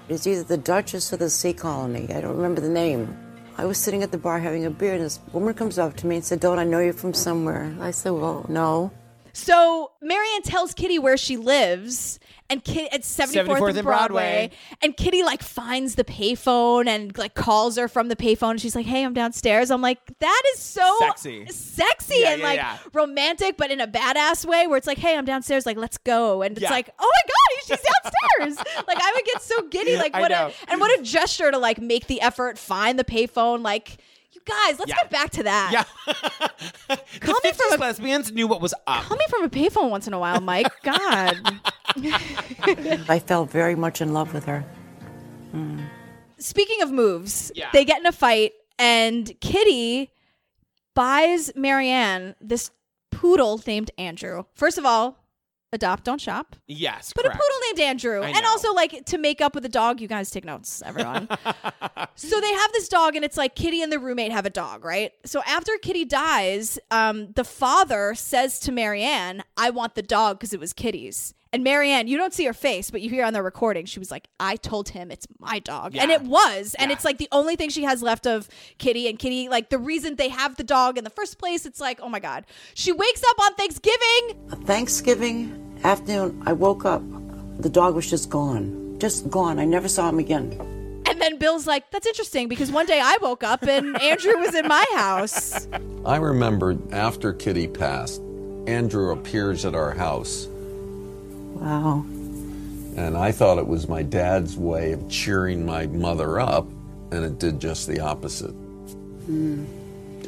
It's either the Duchess or the Sea Colony. I don't remember the name. I was sitting at the bar having a beer, and this woman comes up to me and said, Don't I know you from somewhere? I said, Well, no. So Marianne tells Kitty where she lives, and Kitty at 74th, 74th and Broadway, Broadway. and Kitty like finds the payphone and like calls her from the payphone. And she's like, "Hey, I'm downstairs." I'm like, that is so Sexy. sexy Yeah, and yeah, like yeah. romantic, but in a badass way, where it's like, "Hey, I'm downstairs. Like, let's go." And it's like, "Oh my god, she's downstairs!" like, I would get so giddy. Like, what a and what a gesture to like make the effort, find the payphone. Like, guys, let's Yeah. get back to that. Yeah. Call me from a lesbians knew what was up. Call me from a payphone once in a while, Mike. God. I fell very much in love with her. Mm. Speaking of moves, Yeah. they get in a fight, and Kitty buys Marianne this poodle named Andrew. First of all, adopt, don't shop. Yes. But correct. a poodle named Andrew. I And know. also, like, to make up with the dog, you guys take notes, everyone. so they have this dog, and it's like Kitty and the roommate have a dog, right? So after Kitty dies, um, the father says to Marianne, I want the dog because it was Kitty's. And Marianne, you don't see her face, but you hear on the recording, she was like, I told him it's my dog. And it was. And it's like the only thing she has left of Kitty. And Kitty, like, the reason they have the dog in the first place, it's like, oh my God. She wakes up on Thanksgiving. Thanksgiving afternoon, I woke up. The dog was just gone. Just gone. I never saw him again. And then Bill's like, that's interesting because one day I woke up and Andrew was in my house. I remember after Kitty passed, Andrew appears at our house, Wow. and I thought it was my dad's way of cheering my mother up, and it did just the opposite. Hmm.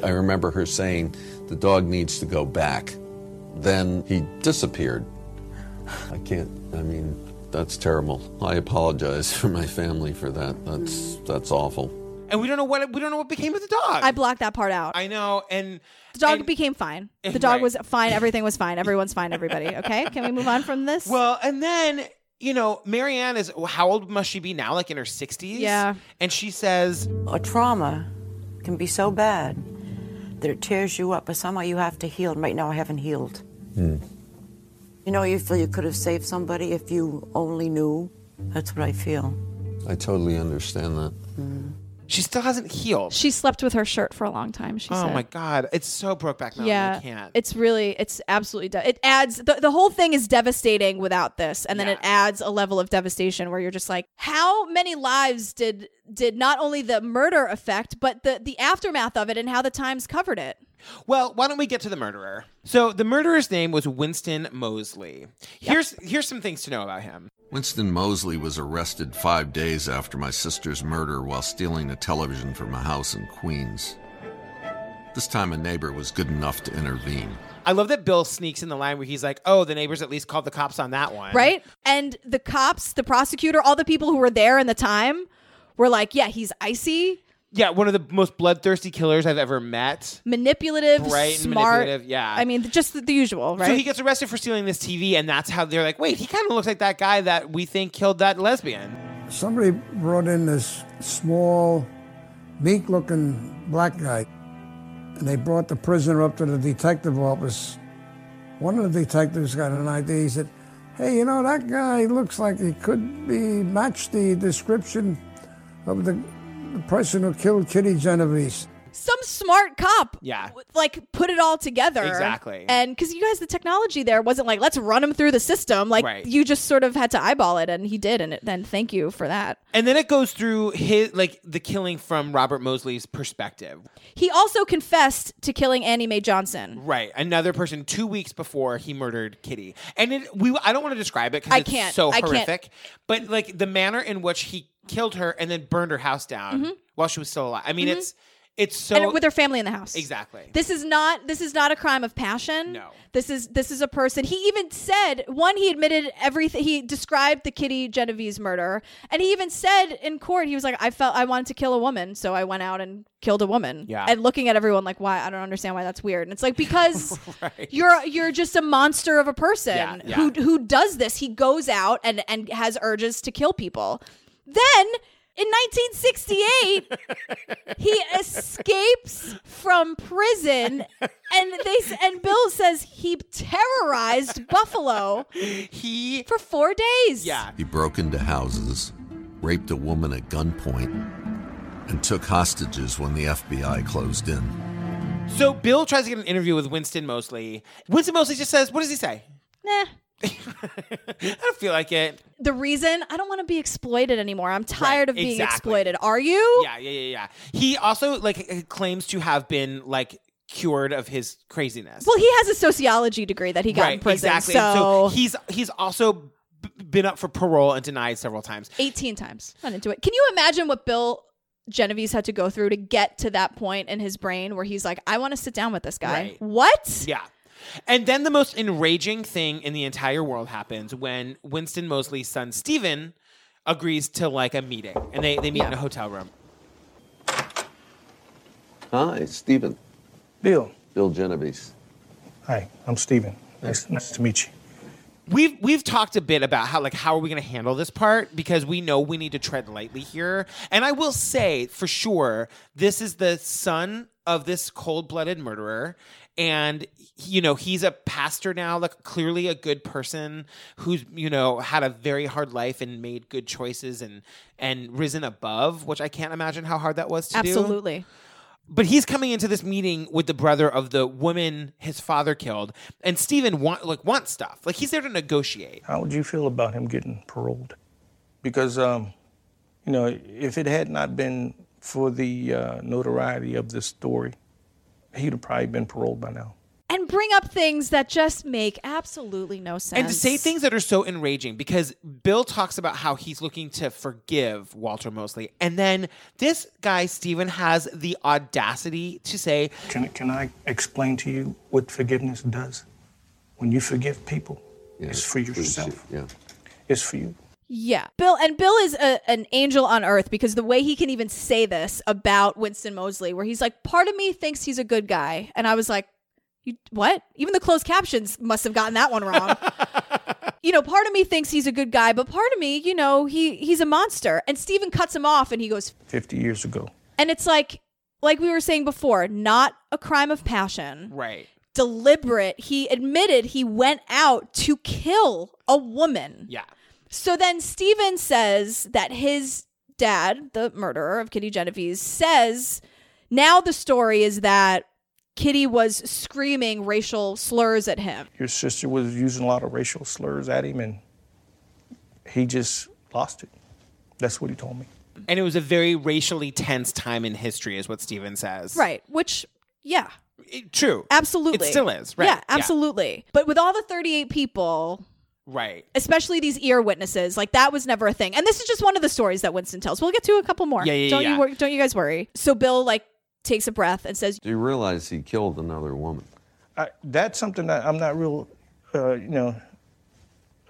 I remember her saying, the dog needs to go back. Then he disappeared. I can't, I mean, that's terrible. I apologize for my family for that. That's mm. that's awful. And we don't know what we don't know what became of the dog. I blocked that part out. I know, and the dog became fine. The dog Right. was fine. Everything was fine. Everyone's fine. Everybody. Okay. Can we move on from this? Well, and then you know, Marianne is how old must she be now? Like in her sixties. Yeah. And she says, A trauma can be so bad that it tears you up, but somehow you have to heal. And right now, I haven't healed. Hmm. You know, you feel you could have saved somebody if you only knew. That's what I feel. I totally understand that. Mm. she still hasn't healed. she slept with her shirt for a long time. She oh said. my god, it's so Brokeback Mountain. yeah, I can't. it's really, it's absolutely. De- it adds the the whole thing is devastating without this, and then it adds a level of devastation where you're just like, how many lives did did not only the murder affect, but the the aftermath of it and how the Times covered it. Well, why don't we get to the murderer? So the murderer's name was Winston Moseley. Here's here's some things to know about him. Winston Moseley was arrested five days after my sister's murder while stealing a television from a house in Queens. This time, a neighbor was good enough to intervene. I love that Bill sneaks in the line where he's like, "Oh, the neighbors at least called the cops on that one." right? And the cops, the prosecutor, all the people who were there in the time were like, yeah, he's icy, Yeah, one of the most bloodthirsty killers I've ever met. manipulative, Right, and smart. manipulative, yeah. I mean, just the, the usual, right? So he gets arrested for stealing this TV, and that's how they're like, "Wait, he kind of looks like that guy that we think killed that lesbian." Somebody brought in this small, meek looking black guy, and they brought the prisoner up to the detective office. One of the detectives got an idea. He said, Hey, you know, that guy looks like he could be match the description of the, the person who killed Kitty Genovese. Some smart cop, Yeah. like put it all together, Exactly. And because you guys, the technology there wasn't like let's run him through the system. Like Right. you just sort of had to eyeball it, and he did, and it, then thank you for that. And then it goes through his like the killing from Robert Moseley's perspective. He also confessed to killing Annie Mae Johnson. Right, another person two weeks before he murdered Kitty, and it, we I don't want to describe it because it's can't. so I can't. horrific. But like the manner in which he killed her and then burned her house down Mhm. while she was still alive. I mean, Mhm. it's it's so and with her family in the house. exactly. This is not this is not a crime of passion. No. This is this is a person. He even said one he admitted everything he described the Kitty Genovese murder and he even said in court he was like I felt I wanted to kill a woman so I went out and killed a woman. Yeah. And looking at everyone like why I don't understand why that's weird. And it's like because you're you're just a monster of a person Yeah, yeah. who who does this. He goes out and and has urges to kill people. Then in 1968, he escapes from prison, and they and Bill says he terrorized Buffalo. He for four days. Yeah. He broke into houses, raped a woman at gunpoint, and took hostages when the FBI closed in. So Bill tries to get an interview with Winston Moseley. Winston Moseley just says, "What does he say?" Nah. I don't feel like it. The reason I don't want to be exploited anymore. I'm tired of being exactly. exploited. Are you? Yeah, yeah, yeah, yeah. He also like uh, claims to have been like cured of his craziness. Well, he has a sociology degree that he got in prison. exactly. So, so he's he's also b- been up for parole and denied several times. 18 times. Not into it. Can you imagine what Bill Genovese had to go through to get to that point in his brain where he's like, I want to sit down with this guy? Right. What? Yeah. And then the most enraging thing in the entire world happens when Winston Moseley's son Stephen agrees to like a meeting, and they they meet in a hotel room. Hi, Stephen. Bill. Bill Genovese. Hi, I'm Steven. Nice, nice to meet you. We've we've talked a bit about how like how are we going to handle this part because we know we need to tread lightly here. And I will say for sure this is the son of this cold-blooded murderer and you know he's a pastor now like clearly a good person who's you know had a very hard life and made good choices and and risen above which i can't imagine how hard that was to do Absolutely. but he's coming into this meeting with the brother of the woman his father killed, and Stephen want like wants stuff. Like he's there to negotiate. How would you feel about him getting paroled? Because, um, you know, if it had not been for the uh, notoriety of this story, he'd have probably been paroled by now. and bring up things that just make absolutely no sense. And to say things that are so enraging because Bill talks about how he's looking to forgive Walter Moseley. And then this guy, Stephen, has the audacity to say, Can, can I explain to you what forgiveness does? When you forgive people, it's for yourself. Yeah. It's for you. Yeah. Bill and Bill is a, an angel on earth because the way he can even say this about Winston Moseley where he's like part of me thinks he's a good guy and I was like you what? Even the closed captions must have gotten that one wrong. you know, part of me thinks he's a good guy, but part of me, you know, he he's a monster. And Steven cuts him off and he goes 50 years ago. and it's like like we were saying before, not a crime of passion. Right. Deliberate. He admitted he went out to kill a woman. Yeah. So then Steven says that his dad, the murderer of Kitty Genovese, says now the story is that Kitty was screaming racial slurs at him. Your sister was using a lot of racial slurs at him, and he just lost it. That's what he told me. and it was a very racially tense time in history, is what Steven says. Right. Which, yeah. True. Absolutely. It still is. Right. Yeah, absolutely. But with all the 38 people, Right. especially these ear witnesses, like that was never a thing. And this is just one of the stories that Winston tells. We'll get to a couple more. Yeah, yeah, don't yeah. you wor- don't you guys worry. So Bill like takes a breath and says, Do you realize he killed another woman? I, that's something that I'm not real, uh, you know,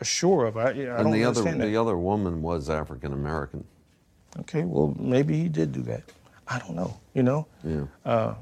sure of. I, I don't and the other understand the other woman was African American. Okay, well, maybe he did do that. I don't know. You know, Yeah. uh,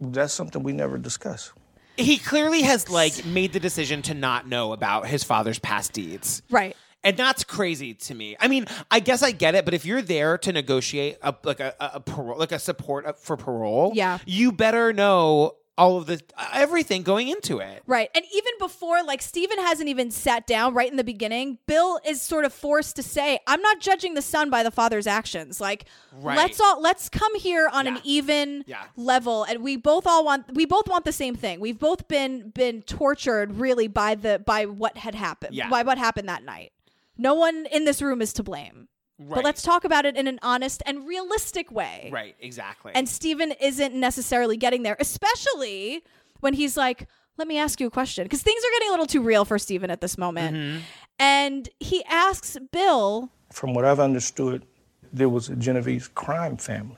that's something we never discuss. He clearly has like made the decision to not know about his father's past deeds. Right. And that's crazy to me. I mean, I guess I get it, but if you're there to negotiate a like a, a, a parole, like a support uh, for parole, Yeah. you better know all of the everything going into it. Right. And even before, like, Steven hasn't even sat down right in the beginning, Bill is sort of forced to say, I'm not judging the son by the father's actions. Like, Right. let's all let's come here on an even level. And we both all want we both want the same thing. We've both been been tortured really by the by what had happened. Yeah. By what happened that night. No one in this room is to blame. But let's talk about it in an honest and realistic way. Right, exactly. And Steven isn't necessarily getting there, especially when he's like, let me ask you a question. Because things are getting a little too real for Steven at this moment. Mm-hmm. And he asks Bill, From what I've understood, there was a Genovese crime family.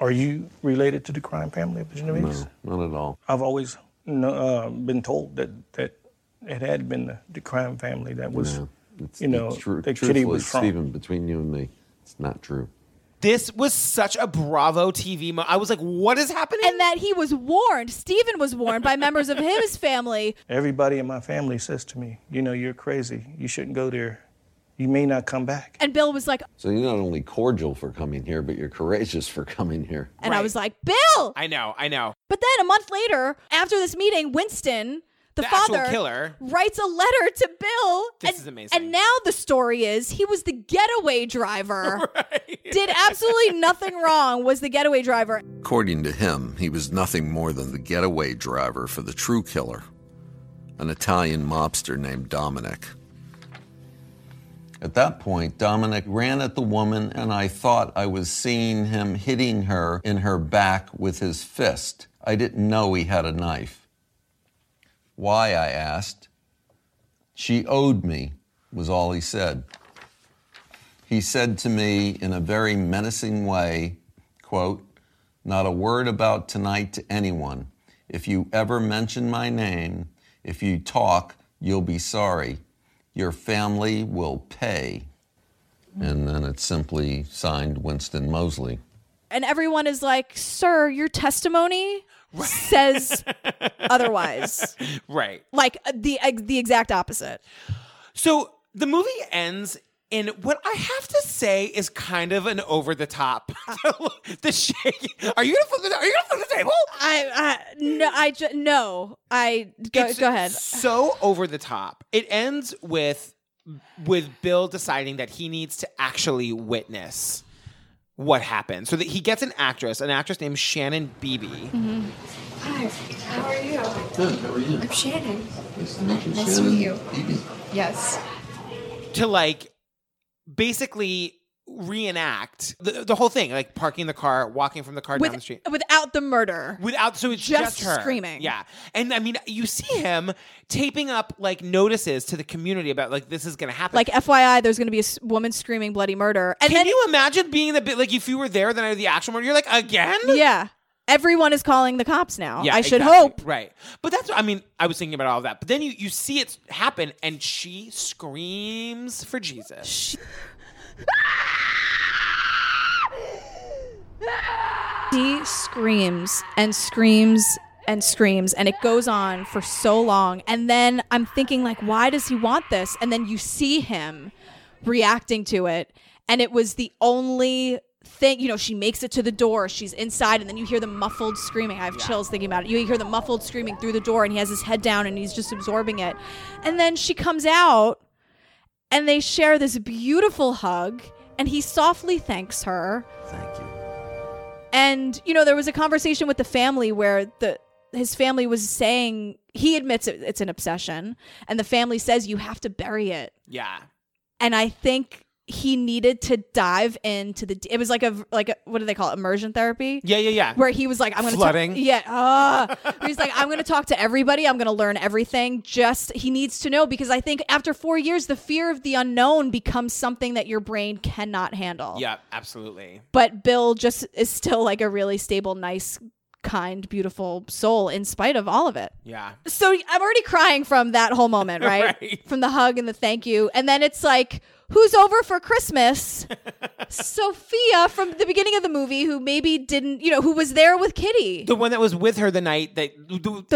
Are you related to the crime family of the Genovese? No, not at all. I've always uh, been told that that it had been the, the crime family that was, No, it's, you know, it's true, that Kitty truthfully, was from. Stephen, between you and me, it's not true. This was such a Bravo TV moment. I was like, what is happening? and that he was warned, Stephen was warned by members of his family. Everybody in my family says to me, you know, you're crazy. You shouldn't go there. You may not come back. And Bill was like, So you're not only cordial for coming here, but you're courageous for coming here. and I was like, Bill! I know, I know. But then a month later, after this meeting, Winston, the, The actual father, killer. writes a letter to Bill. This and, is amazing. And now the story is he was the getaway driver. Did absolutely nothing wrong, was the getaway driver. According to him, he was nothing more than the getaway driver for the true killer, an Italian mobster named Dominic. At that point, Dominic ran at the woman, and I thought I was seeing him hitting her in her back with his fist. I didn't know he had a knife. Why, I asked. She owed me, was all he said. He said to me in a very menacing way, quote, not a word about tonight to anyone. If you ever mention my name, if you talk, you'll be sorry. Your family will pay. And then it's simply signed Winston Moseley. And everyone is like, Sir, your testimony says otherwise. Right. Like uh, the the exact opposite. So the movie ends in what I have to say is kind of an over the top. the shake. Are you gonna flip the, Are you gonna flip the table? I, I no, I ju- no, I go, go ahead. So over the top. It ends with with Bill deciding that he needs to actually witness what happened. So that he gets an actress, an actress named Shannon Beebe. Mm-hmm. Hi, how are you? Good, how are you? I'm Shannon. Nice to meet you, Nice to meet you. Yes. to like basically reenact the, the whole thing, like parking the car, walking from the car With- down the street. without the murder. Without, so it's Just her screaming. Yeah, and I mean, you see him taping up like notices to the community about like this is going to happen. Like FYI, there's going to be a s- woman screaming bloody murder, and can then you imagine being the bit like if you were there the night of the actual murder? You're like again. yeah, everyone is calling the cops now. Yeah, I should exactly. hope. Right. But that's I mean, I was thinking about all that. But then you, you see it happen and she screams for Jesus. He screams and screams and screams and it goes on for so long. And then I'm thinking like why does he want this? And then you see him reacting to it and it was the only thing you know she makes it to the door. She's inside and then you hear the muffled screaming. I have chills thinking about it. You hear the muffled screaming through the door and he has his head down and he's just absorbing it. And then she comes out and they share this beautiful hug and he softly thanks her Thank you. and you know, there was a conversation with the family where the his family was saying he admits it, it's an obsession, and the family says you have to bury it. Yeah. And I think he needed to dive into the. It was like a like a, what do they call it? Immersion therapy. Yeah, yeah, yeah. Where he was like, I'm gonna Flooding. Talk, yeah. Uh, he's like, I'm gonna talk to everybody. I'm gonna learn everything. Just he needs to know because I think after four years, the fear of the unknown becomes something that your brain cannot handle. Yeah, absolutely. But Bill just is still like a really stable, nice, kind, beautiful soul in spite of all of it. Yeah. So I'm already crying from that whole moment, right? Right. From the hug and the thank you. And then it's like, who's over for Christmas? Sophia from the beginning of the movie, who maybe didn't, you know, who was there with Kitty. The one that was with her the night that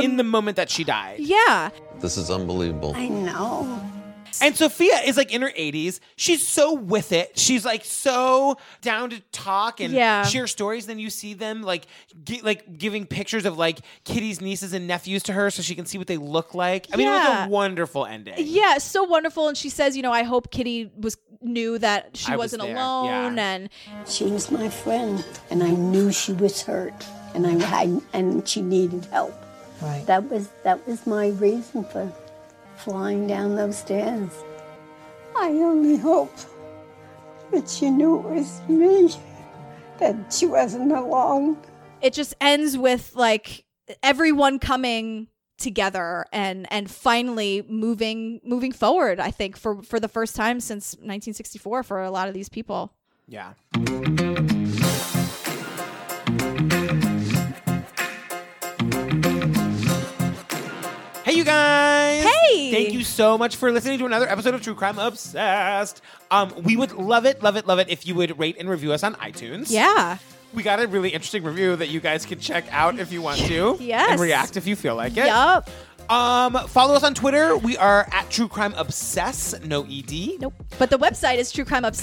in the moment that she died. Yeah. This is unbelievable. I know. And Sophia is like in her 80s. She's so with it. She's like so down to talk and Yeah. share stories. Then you see them like gi- like giving pictures of like Kitty's nieces and nephews to her so she can see what they look like. I mean, it was Yeah. a wonderful ending. Yeah, so wonderful. And she says, you know, I hope Kitty was knew that she I was wasn't there, alone. yeah. And She was my friend, and I knew she was hurt, and I, I and she needed help. Right. That was that was my reason for flying down those stairs. I only hope that she knew it was me, that she wasn't alone. it just ends with like everyone coming together and and finally moving moving forward i think for for the first time since 1964 for a lot of these people Yeah. So much for listening to another episode of True Crime Obsessed. Um, we would love it, love it, love it if you would rate and review us on iTunes. yeah We got a really interesting review that you guys can check out if you want to. Yes. And react if you feel like it. Yup. Um, follow us on Twitter. We are at True Crime Obsess, no ED. Nope. but the website is True Crime Dot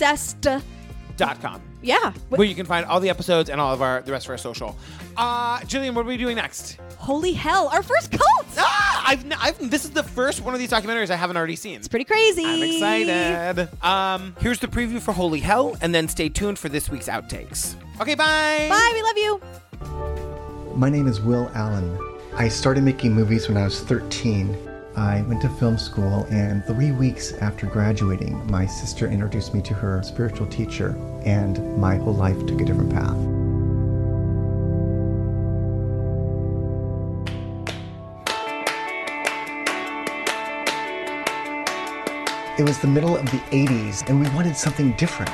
com. yeah Where you can find all the episodes and all of our the rest of our social. Uh, Gillian, what are we doing next? holy hell our first cult Ah, I've, n- I've this is the first one of these documentaries I haven't already seen. It's pretty crazy. I'm excited. Um, here's the preview for Holy Hell, and then stay tuned for this week's outtakes. Okay, bye. bye we love you My name is Will Allen. I started making movies when I was 13. I went to film school, and three weeks after graduating, my sister introduced me to her spiritual teacher, and my whole life took a different path. It was the middle of the 80s, and we wanted something different.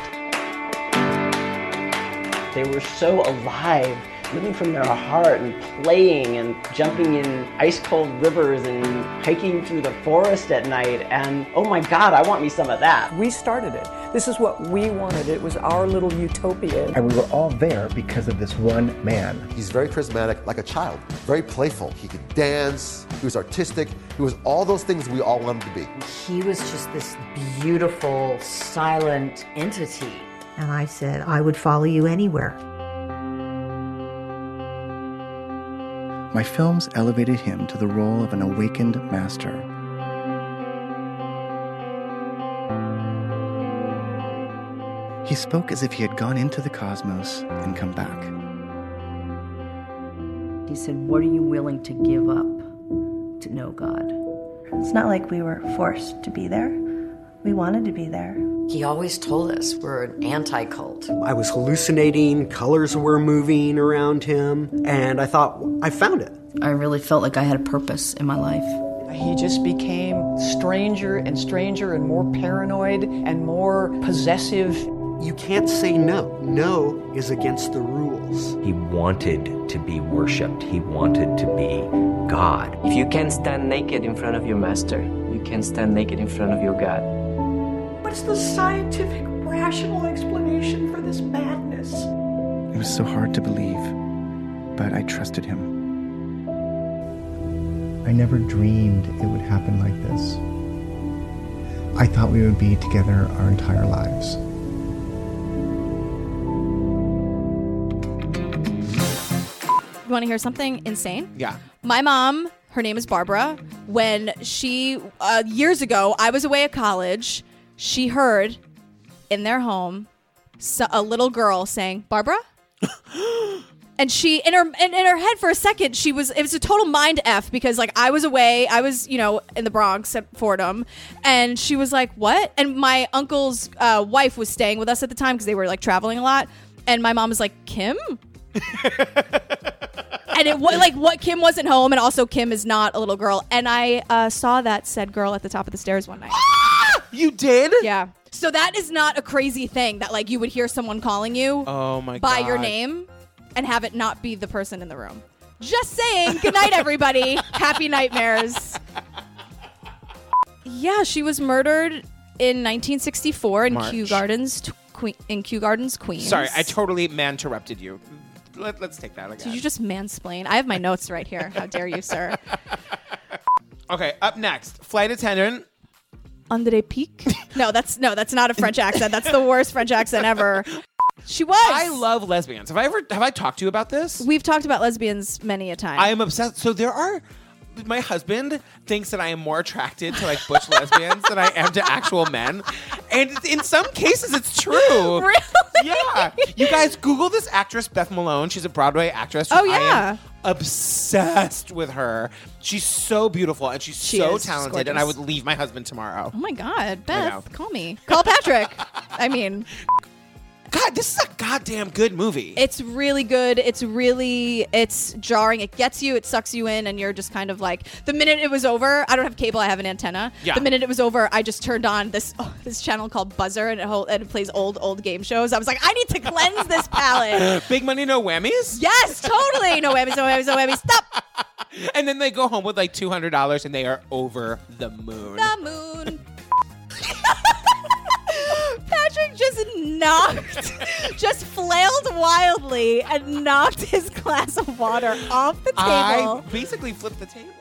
They were so alive, living from their heart and playing and jumping in ice cold rivers and hiking through the forest at night. And oh my God, I want me some of that. We started it. This is what we wanted. It was our little utopia. And we were all there because of this one man. He's very charismatic, like a child, very playful. He could dance, he was artistic, he was all those things we all wanted to be. He was just this beautiful, silent entity. And I said, I would follow you anywhere. My films elevated him to the role of an awakened master. He spoke as if he had gone into the cosmos and come back. He said, What are you willing to give up to know God? It's not like we were forced to be there. We wanted to be there. He always told us we're an anti cult. I was hallucinating, colors were moving around him, and I thought, I found it. I really felt like I had a purpose in my life. He just became stranger and stranger and more paranoid and more possessive. You can't say no. No is against the rules. He wanted to be worshipped, he wanted to be God. If you can stand naked in front of your master, you can stand naked in front of your God. What's the scientific, rational explanation for this madness? It was so hard to believe, but I trusted him. I never dreamed it would happen like this. I thought we would be together our entire lives. You want to hear something insane? Yeah. My mom, her name is Barbara. When she, uh, years ago, I was away at college, she heard in their home so, a little girl saying, Barbara? and she, in her, in, in her head for a second, she was, it was a total mind F because, like, I was away, I was, you know, in the Bronx at Fordham, and she was like, what? And my uncle's uh, wife was staying with us at the time because they were, like, traveling a lot. And my mom was like, Kim? and it was like what Kim wasn't home, and also Kim is not a little girl. And I uh, saw that said girl at the top of the stairs one night. you did? Yeah. So that is not a crazy thing that like you would hear someone calling you Oh my by god. your name and have it not be the person in the room. Just saying. Good night, everybody. Happy nightmares. Yeah, she was murdered in 1964 in March. Kew Gardens, t- Que- in Kew Gardens, Queens. Sorry, I totally man interrupted you. Let, us take that again. Did you just mansplain? I have my notes right here. How dare you, sir? Okay, up next, flight attendant. Andrée Picq? No, that's no, that's not a French accent. That's the worst French accent ever. She was. I love lesbians. Have I ever have I talked to you about this? We've talked about lesbians many a time. I am obsessed. So there are. My husband thinks that I am more attracted to like butch lesbians than I am to actual men, and in some cases it's true. Really? Yeah. You guys Google this actress Beth Malone. She's a Broadway actress. Oh, I yeah. am obsessed with her. She's so beautiful and she's She so is. She's talented. And I gorgeous. would leave my husband tomorrow. Oh my God, know. Beth, call me. Call Patrick. I mean, God, this is a goddamn good movie. it's really good. It's really it's jarring. It gets you. It sucks you in, and you're just kind of like the minute it was over. I don't have cable. I have an antenna. Yeah. The minute it was over, I just turned on this oh, this channel called Buzzr, and it, and it plays old old game shows. I was like, I need to cleanse this palate. Big money, no whammies. Yes, totally. No whammies. No whammies. No whammies. Stop. And then they go home with like two hundred dollars, and they are over the moon. The moon. Patrick just knocked, just flailed wildly and knocked his glass of water off the table. I table. basically flipped the table.